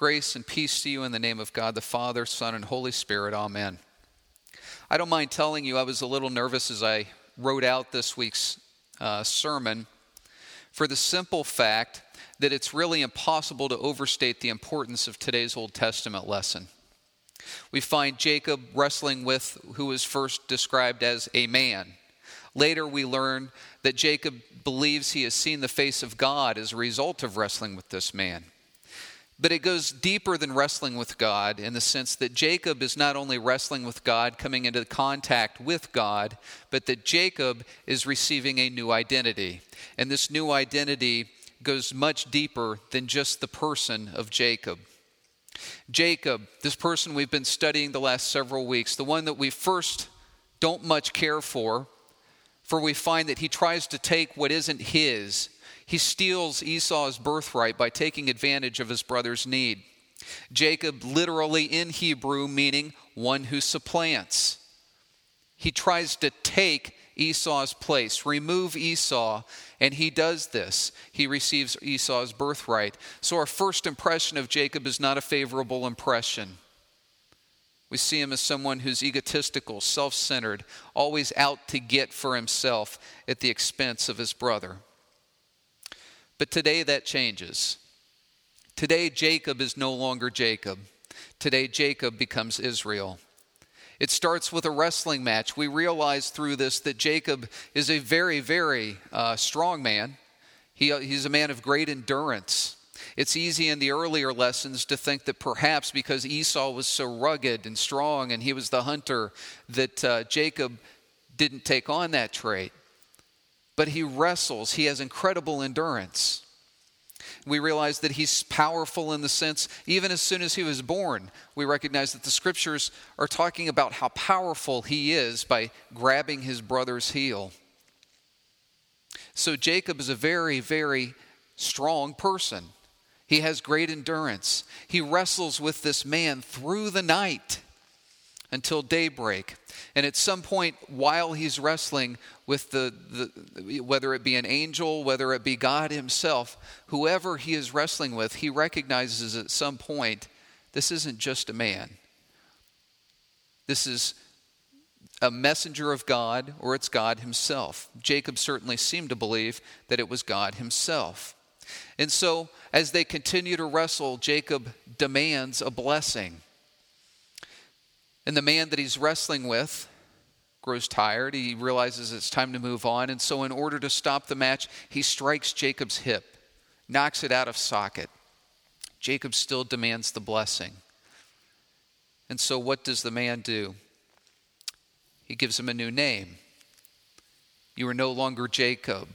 Grace and peace to you in the name of God the Father, Son, and Holy Spirit. Amen. I don't mind telling you, I was a little nervous as I wrote out this week's uh, sermon for the simple fact that it's really impossible to overstate the importance of today's Old Testament lesson. We find Jacob wrestling with who was first described as a man. Later, we learn that Jacob believes he has seen the face of God as a result of wrestling with this man. But it goes deeper than wrestling with God in the sense that Jacob is not only wrestling with God, coming into contact with God, but that Jacob is receiving a new identity. And this new identity goes much deeper than just the person of Jacob. Jacob, this person we've been studying the last several weeks, the one that we first don't much care for, for we find that he tries to take what isn't his he steals Esau's birthright by taking advantage of his brother's need. Jacob, literally in Hebrew, meaning one who supplants. He tries to take Esau's place, remove Esau, and he does this. He receives Esau's birthright. So, our first impression of Jacob is not a favorable impression. We see him as someone who's egotistical, self centered, always out to get for himself at the expense of his brother. But today that changes. Today, Jacob is no longer Jacob. Today, Jacob becomes Israel. It starts with a wrestling match. We realize through this that Jacob is a very, very uh, strong man. He, he's a man of great endurance. It's easy in the earlier lessons to think that perhaps because Esau was so rugged and strong and he was the hunter, that uh, Jacob didn't take on that trait but he wrestles. He has incredible endurance. We realize that he's powerful in the sense, even as soon as he was born, we recognize that the scriptures are talking about how powerful he is by grabbing his brother's heel. So Jacob is a very, very strong person. He has great endurance. He wrestles with this man through the night until daybreak. And at some point, while he's wrestling with the, the, whether it be an angel, whether it be God himself, whoever he is wrestling with, he recognizes at some point this isn't just a man. This is a messenger of God or it's God himself. Jacob certainly seemed to believe that it was God himself. And so, as they continue to wrestle, Jacob demands a blessing. And the man that he's wrestling with grows tired. He realizes it's time to move on. And so, in order to stop the match, he strikes Jacob's hip, knocks it out of socket. Jacob still demands the blessing. And so, what does the man do? He gives him a new name. You are no longer Jacob.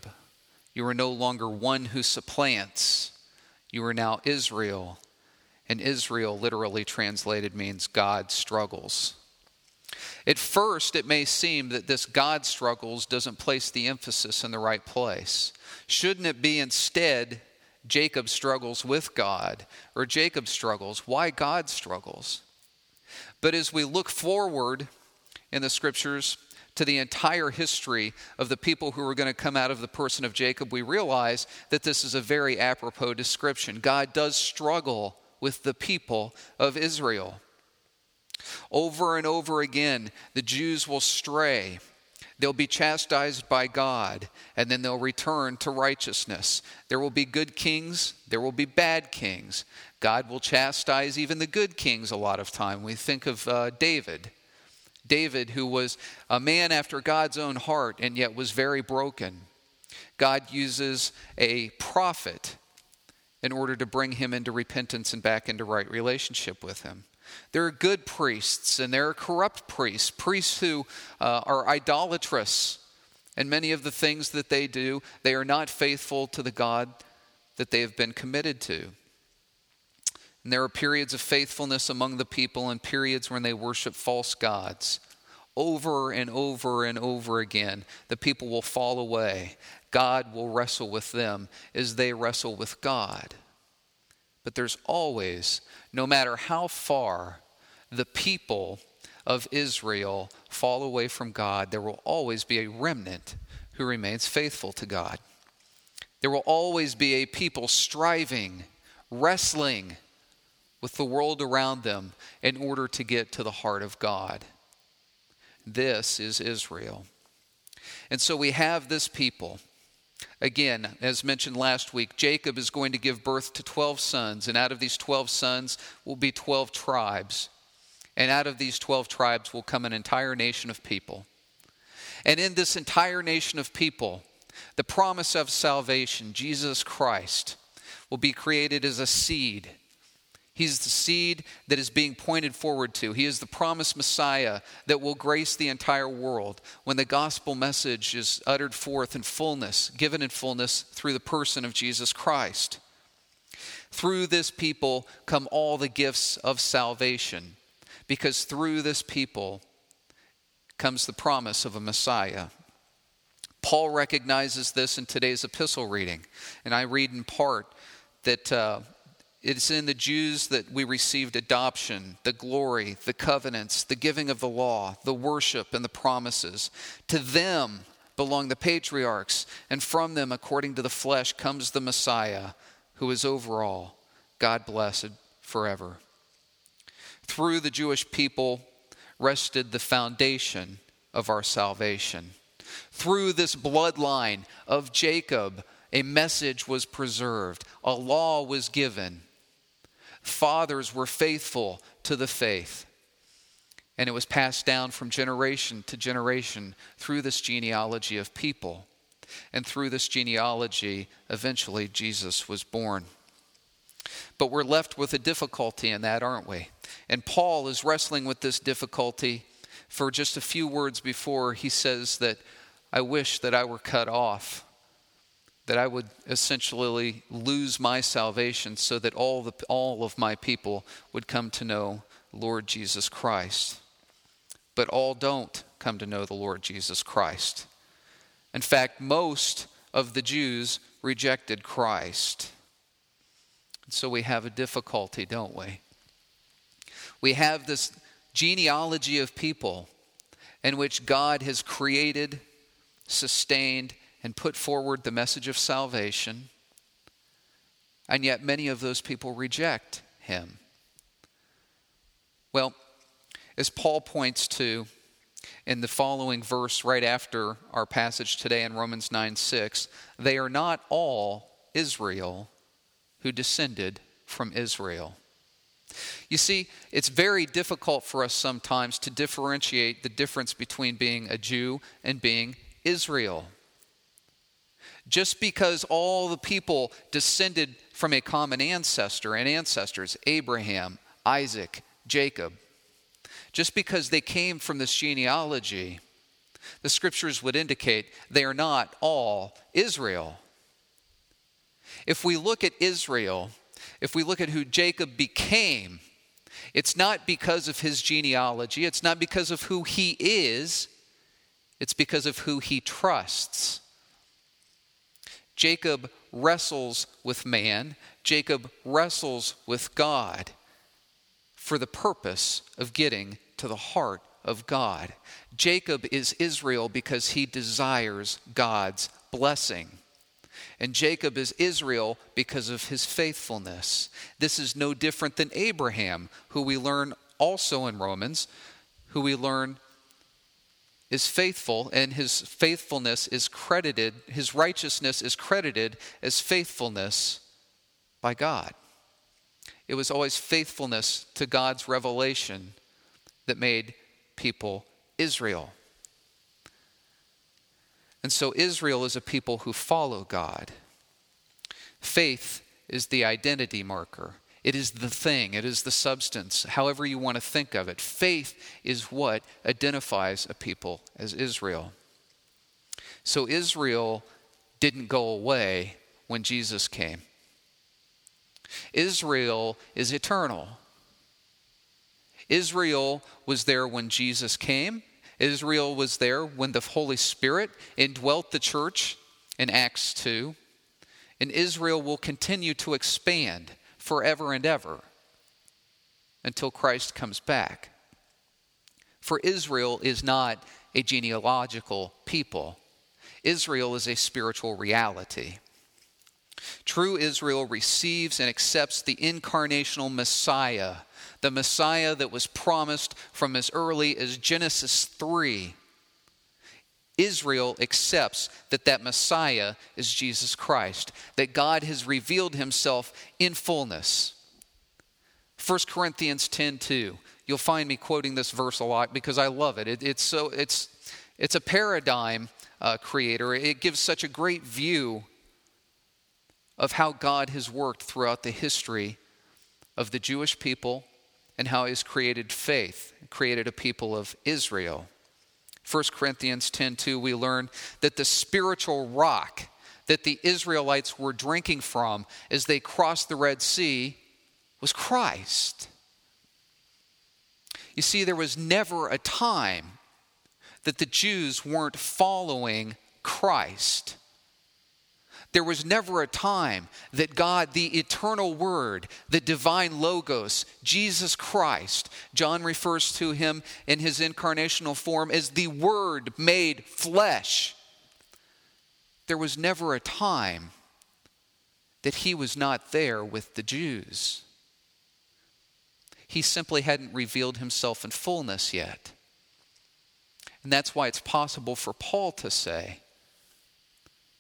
You are no longer one who supplants. You are now Israel. And Israel, literally translated, means God struggles. At first, it may seem that this God struggles doesn't place the emphasis in the right place. Shouldn't it be instead Jacob struggles with God or Jacob struggles? Why God struggles? But as we look forward in the scriptures to the entire history of the people who are going to come out of the person of Jacob, we realize that this is a very apropos description. God does struggle with the people of Israel. Over and over again, the Jews will stray. They'll be chastised by God, and then they'll return to righteousness. There will be good kings, there will be bad kings. God will chastise even the good kings a lot of time. We think of uh, David. David, who was a man after God's own heart and yet was very broken. God uses a prophet in order to bring him into repentance and back into right relationship with him. There are good priests and there are corrupt priests, priests who uh, are idolatrous, and many of the things that they do, they are not faithful to the God that they have been committed to. And there are periods of faithfulness among the people and periods when they worship false gods. Over and over and over again, the people will fall away. God will wrestle with them as they wrestle with God. But there's always, no matter how far the people of Israel fall away from God, there will always be a remnant who remains faithful to God. There will always be a people striving, wrestling with the world around them in order to get to the heart of God. This is Israel. And so we have this people. Again, as mentioned last week, Jacob is going to give birth to 12 sons, and out of these 12 sons will be 12 tribes. And out of these 12 tribes will come an entire nation of people. And in this entire nation of people, the promise of salvation, Jesus Christ, will be created as a seed He's the seed that is being pointed forward to. He is the promised Messiah that will grace the entire world when the gospel message is uttered forth in fullness, given in fullness through the person of Jesus Christ. Through this people come all the gifts of salvation, because through this people comes the promise of a Messiah. Paul recognizes this in today's epistle reading, and I read in part that. Uh, it's in the Jews that we received adoption, the glory, the covenants, the giving of the law, the worship, and the promises. To them belong the patriarchs, and from them, according to the flesh, comes the Messiah, who is over all, God blessed forever. Through the Jewish people rested the foundation of our salvation. Through this bloodline of Jacob, a message was preserved, a law was given fathers were faithful to the faith. And it was passed down from generation to generation through this genealogy of people. And through this genealogy, eventually Jesus was born. But we're left with a difficulty in that, aren't we? And Paul is wrestling with this difficulty for just a few words before he says that I wish that I were cut off that I would essentially lose my salvation so that all, the, all of my people would come to know Lord Jesus Christ. But all don't come to know the Lord Jesus Christ. In fact, most of the Jews rejected Christ. And so we have a difficulty, don't we? We have this genealogy of people in which God has created, sustained, and put forward the message of salvation, and yet many of those people reject him. Well, as Paul points to in the following verse right after our passage today in Romans 9 6, they are not all Israel who descended from Israel. You see, it's very difficult for us sometimes to differentiate the difference between being a Jew and being Israel. Just because all the people descended from a common ancestor and ancestors, Abraham, Isaac, Jacob, just because they came from this genealogy, the scriptures would indicate they are not all Israel. If we look at Israel, if we look at who Jacob became, it's not because of his genealogy, it's not because of who he is, it's because of who he trusts. Jacob wrestles with man, Jacob wrestles with God for the purpose of getting to the heart of God. Jacob is Israel because he desires God's blessing. And Jacob is Israel because of his faithfulness. This is no different than Abraham, who we learn also in Romans, who we learn is faithful, and his faithfulness is credited, his righteousness is credited as faithfulness by God. It was always faithfulness to God's revelation that made people Israel. And so Israel is a people who follow God. Faith is the identity marker. It is the thing, it is the substance, however you want to think of it. Faith is what identifies a people as Israel. So Israel didn't go away when Jesus came. Israel is eternal. Israel was there when Jesus came. Israel was there when the Holy Spirit indwelt the church in Acts 2. And Israel will continue to expand forever and ever until Christ comes back. For Israel is not a genealogical people, Israel is a spiritual reality. True Israel receives and accepts the incarnational Messiah, the Messiah that was promised from as early as Genesis 3. Israel accepts that that Messiah is Jesus Christ, that God has revealed himself in fullness. 1 Corinthians 10:2. You'll find me quoting this verse a lot because I love it. it it's so it's it's a paradigm uh, creator. It gives such a great view of how God has worked throughout the history of the Jewish people and how he's created faith, created a people of Israel. 1 Corinthians 10:2 we learn that the spiritual rock that the Israelites were drinking from as they crossed the Red Sea was Christ. You see there was never a time that the Jews weren't following Christ. There was never a time that God, the eternal Word, the divine Logos, Jesus Christ, John refers to him in his incarnational form as the Word made flesh. There was never a time that he was not there with the Jews. He simply hadn't revealed himself in fullness yet. And that's why it's possible for Paul to say,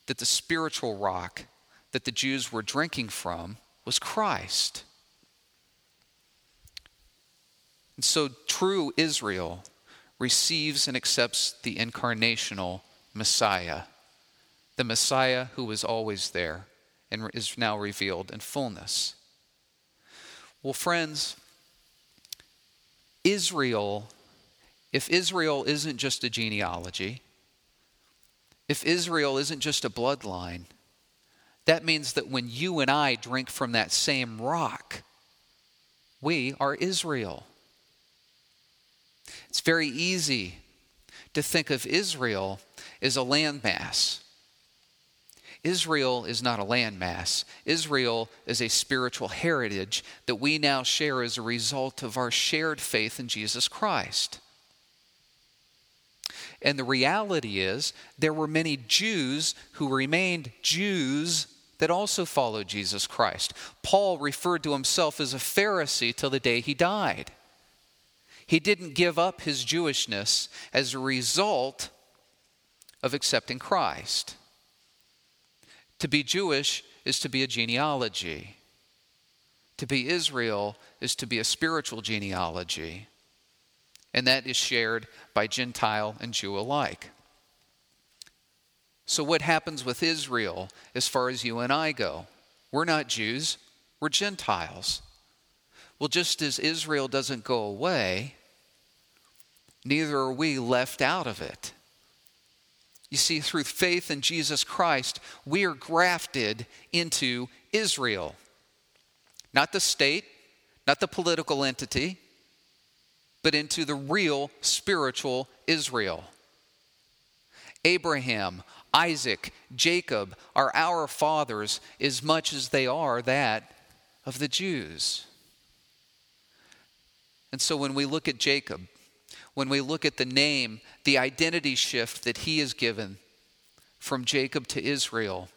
that the spiritual rock that the Jews were drinking from was Christ. And so true Israel receives and accepts the incarnational Messiah, the Messiah who was always there and is now revealed in fullness. Well, friends, Israel, if Israel isn't just a genealogy, if Israel isn't just a bloodline, that means that when you and I drink from that same rock, we are Israel. It's very easy to think of Israel as a landmass. Israel is not a landmass. Israel is a spiritual heritage that we now share as a result of our shared faith in Jesus Christ. And the reality is, there were many Jews who remained Jews that also followed Jesus Christ. Paul referred to himself as a Pharisee till the day he died. He didn't give up his Jewishness as a result of accepting Christ. To be Jewish is to be a genealogy. To be Israel is to be a spiritual genealogy and that is shared by Gentile and Jew alike. So, what happens with Israel as far as you and I go? We're not Jews, we're Gentiles. Well, just as Israel doesn't go away, neither are we left out of it. You see, through faith in Jesus Christ, we are grafted into Israel. Not the state, not the political entity, but into the real spiritual Israel. Abraham, Isaac, Jacob are our fathers as much as they are that of the Jews. And so when we look at Jacob, when we look at the name, the identity shift that he is given from Jacob to Israel,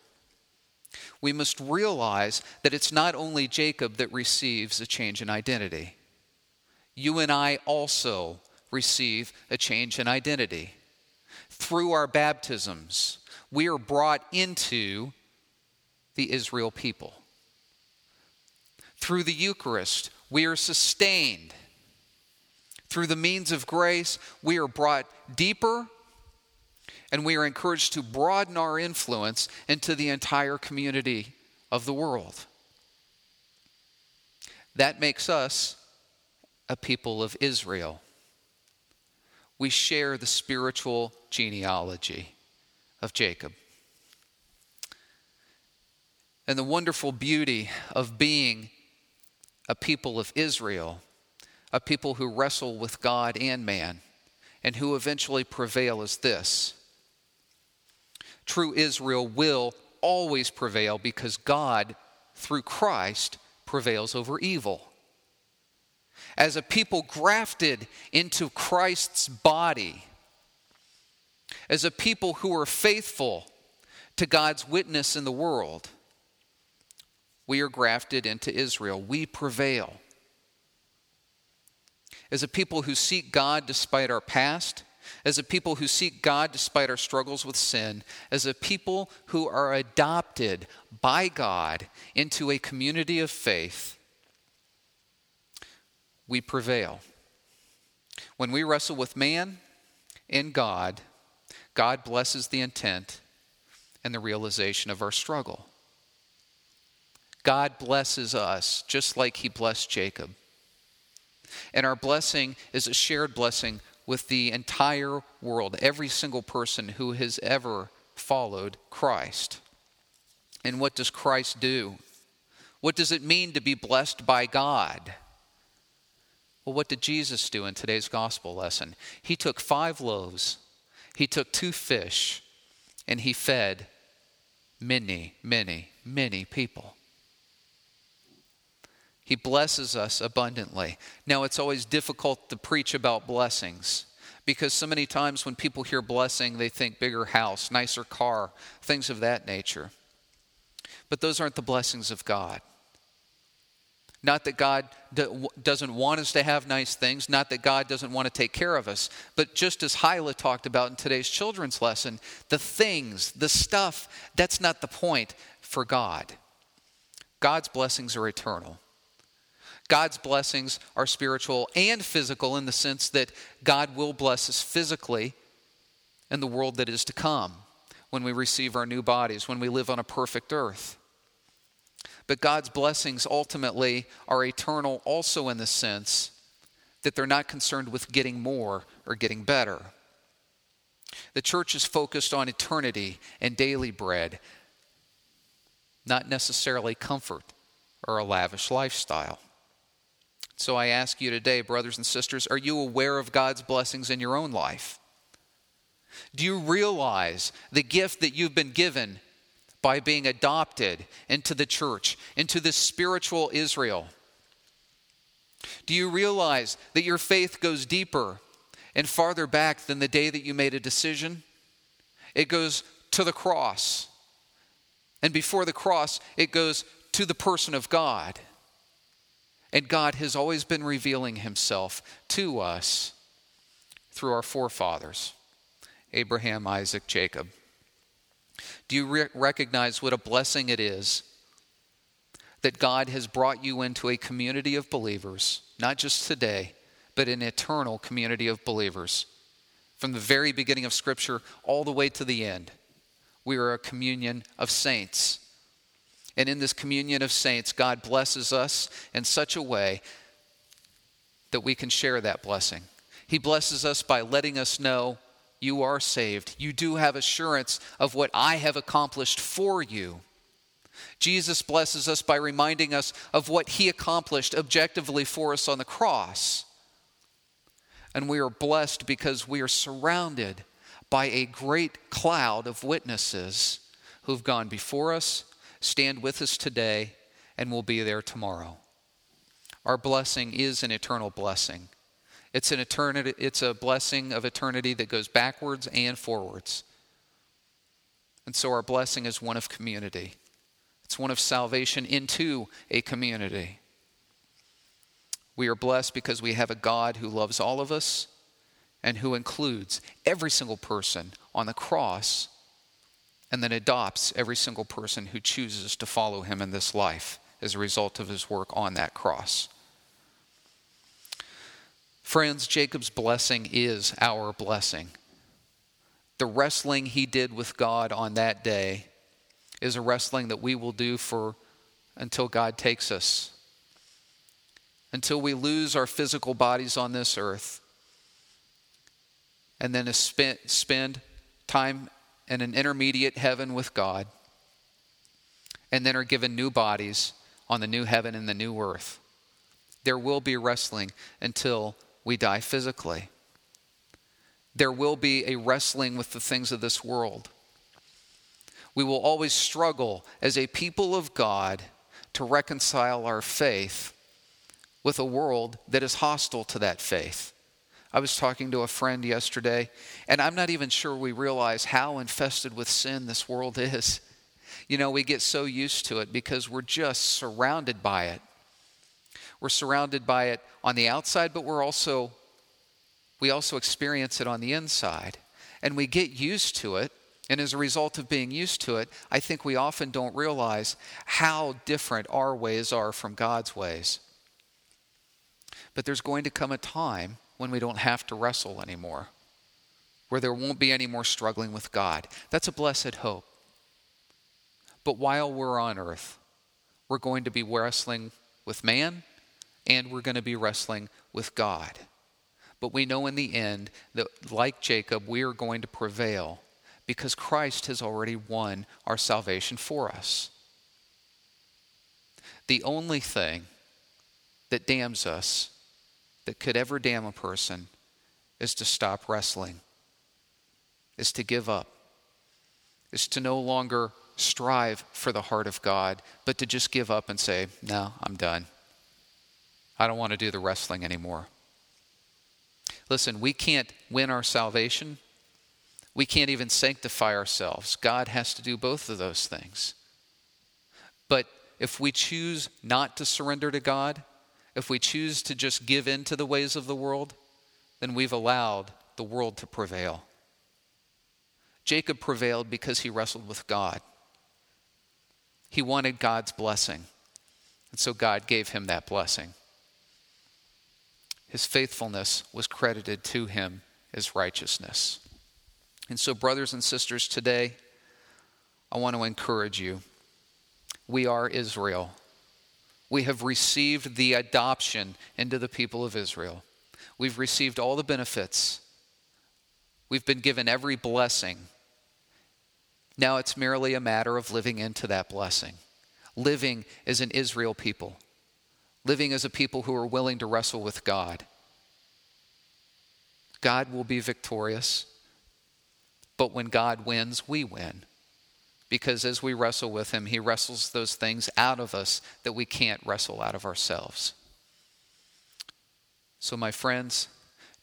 we must realize that it's not only Jacob that receives a change in identity you and I also receive a change in identity. Through our baptisms, we are brought into the Israel people. Through the Eucharist, we are sustained. Through the means of grace, we are brought deeper and we are encouraged to broaden our influence into the entire community of the world. That makes us a people of Israel. We share the spiritual genealogy of Jacob. And the wonderful beauty of being a people of Israel, a people who wrestle with God and man, and who eventually prevail is this true Israel will always prevail because God, through Christ, prevails over evil as a people grafted into Christ's body, as a people who are faithful to God's witness in the world, We are grafted into Israel. We prevail. As a people who seek God despite our past, as a people who seek God despite our struggles with sin, as a people who are adopted by God into a community of faith, we prevail. When we wrestle with man and God, God blesses the intent and the realization of our struggle. God blesses us just like he blessed Jacob. And our blessing is a shared blessing with the entire world, every single person who has ever followed Christ. And what does Christ do? What does it mean to be blessed by God? Well, what did Jesus do in today's gospel lesson? He took five loaves, he took two fish, and he fed many, many, many people. He blesses us abundantly. Now, it's always difficult to preach about blessings because so many times when people hear blessing, they think bigger house, nicer car, things of that nature. But those aren't the blessings of God. Not that God doesn't want us to have nice things, not that God doesn't want to take care of us, but just as Hyla talked about in today's children's lesson, the things, the stuff, that's not the point for God. God's blessings are eternal. God's blessings are spiritual and physical in the sense that God will bless us physically in the world that is to come when we receive our new bodies, when we live on a perfect earth. But God's blessings ultimately are eternal also in the sense that they're not concerned with getting more or getting better. The church is focused on eternity and daily bread, not necessarily comfort or a lavish lifestyle. So I ask you today, brothers and sisters, are you aware of God's blessings in your own life? Do you realize the gift that you've been given by being adopted into the church, into the spiritual Israel? Do you realize that your faith goes deeper and farther back than the day that you made a decision? It goes to the cross. And before the cross, it goes to the person of God. And God has always been revealing himself to us through our forefathers Abraham, Isaac, Jacob. Do you re- recognize what a blessing it is that God has brought you into a community of believers, not just today, but an eternal community of believers? From the very beginning of Scripture all the way to the end, we are a communion of saints and in this communion of saints, God blesses us in such a way that we can share that blessing. He blesses us by letting us know you are saved. You do have assurance of what I have accomplished for you. Jesus blesses us by reminding us of what he accomplished objectively for us on the cross. And we are blessed because we are surrounded by a great cloud of witnesses who've gone before us stand with us today and will be there tomorrow. Our blessing is an eternal blessing. It's an eternity it's a blessing of eternity that goes backwards and forwards. And so our blessing is one of community. It's one of salvation into a community. We are blessed because we have a God who loves all of us and who includes every single person on the cross and then adopts every single person who chooses to follow him in this life as a result of his work on that cross. Friends, Jacob's blessing is our blessing. The wrestling he did with God on that day is a wrestling that we will do for until God takes us. Until we lose our physical bodies on this earth. And then spend, time in an intermediate heaven with God, and then are given new bodies on the new heaven and the new earth. There will be wrestling until we die physically. There will be a wrestling with the things of this world. We will always struggle as a people of God to reconcile our faith with a world that is hostile to that faith. I was talking to a friend yesterday, and I'm not even sure we realize how infested with sin this world is. You know, we get so used to it because we're just surrounded by it. We're surrounded by it on the outside, but we're also we also experience it on the inside. And we get used to it. And as a result of being used to it, I think we often don't realize how different our ways are from God's ways. But there's going to come a time when we don't have to wrestle anymore, where there won't be any more struggling with God. That's a blessed hope. But while we're on earth, we're going to be wrestling with man and we're going to be wrestling with God. But we know in the end that, like Jacob, we are going to prevail because Christ has already won our salvation for us. The only thing that damns us, that could ever damn a person, is to stop wrestling, is to give up, is to no longer strive for the heart of God, but to just give up and say, No, I'm done. I don't want to do the wrestling anymore. Listen, we can't win our salvation. We can't even sanctify ourselves. God has to do both of those things. But if we choose not to surrender to God, if we choose to just give in to the ways of the world, then we've allowed the world to prevail. Jacob prevailed because he wrestled with God. He wanted God's blessing, and so God gave him that blessing his faithfulness was credited to him as righteousness. And so, brothers and sisters, today I want to encourage you. We are Israel. We have received the adoption into the people of Israel. We've received all the benefits. We've been given every blessing. Now it's merely a matter of living into that blessing, living as an Israel people living as a people who are willing to wrestle with God. God will be victorious, but when God wins, we win. Because as we wrestle with Him, He wrestles those things out of us that we can't wrestle out of ourselves. So, my friends,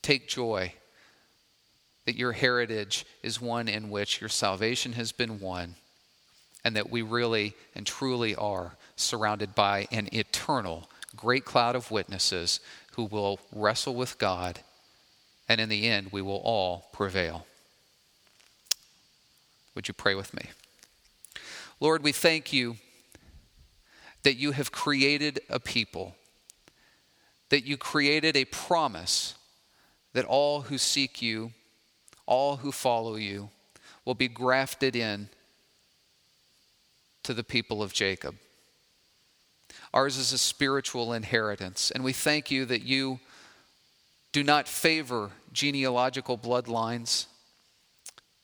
take joy that your heritage is one in which your salvation has been won, and that we really and truly are surrounded by an eternal great cloud of witnesses who will wrestle with God, and in the end, we will all prevail. Would you pray with me? Lord, we thank you that you have created a people, that you created a promise that all who seek you, all who follow you, will be grafted in to the people of Jacob. Ours is a spiritual inheritance. And we thank you that you do not favor genealogical bloodlines,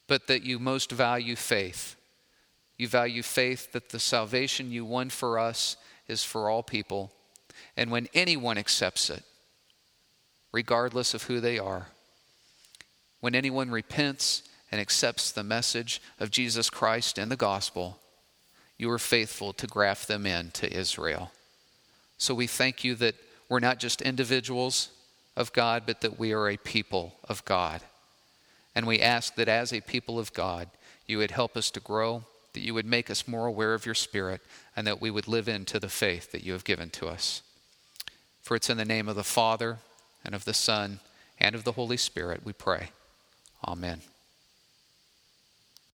but that you most value faith. You value faith that the salvation you won for us is for all people. And when anyone accepts it, regardless of who they are, when anyone repents and accepts the message of Jesus Christ and the gospel, you are faithful to graft them in to Israel. So we thank you that we're not just individuals of God, but that we are a people of God. And we ask that as a people of God, you would help us to grow, that you would make us more aware of your Spirit, and that we would live into the faith that you have given to us. For it's in the name of the Father, and of the Son, and of the Holy Spirit we pray. Amen.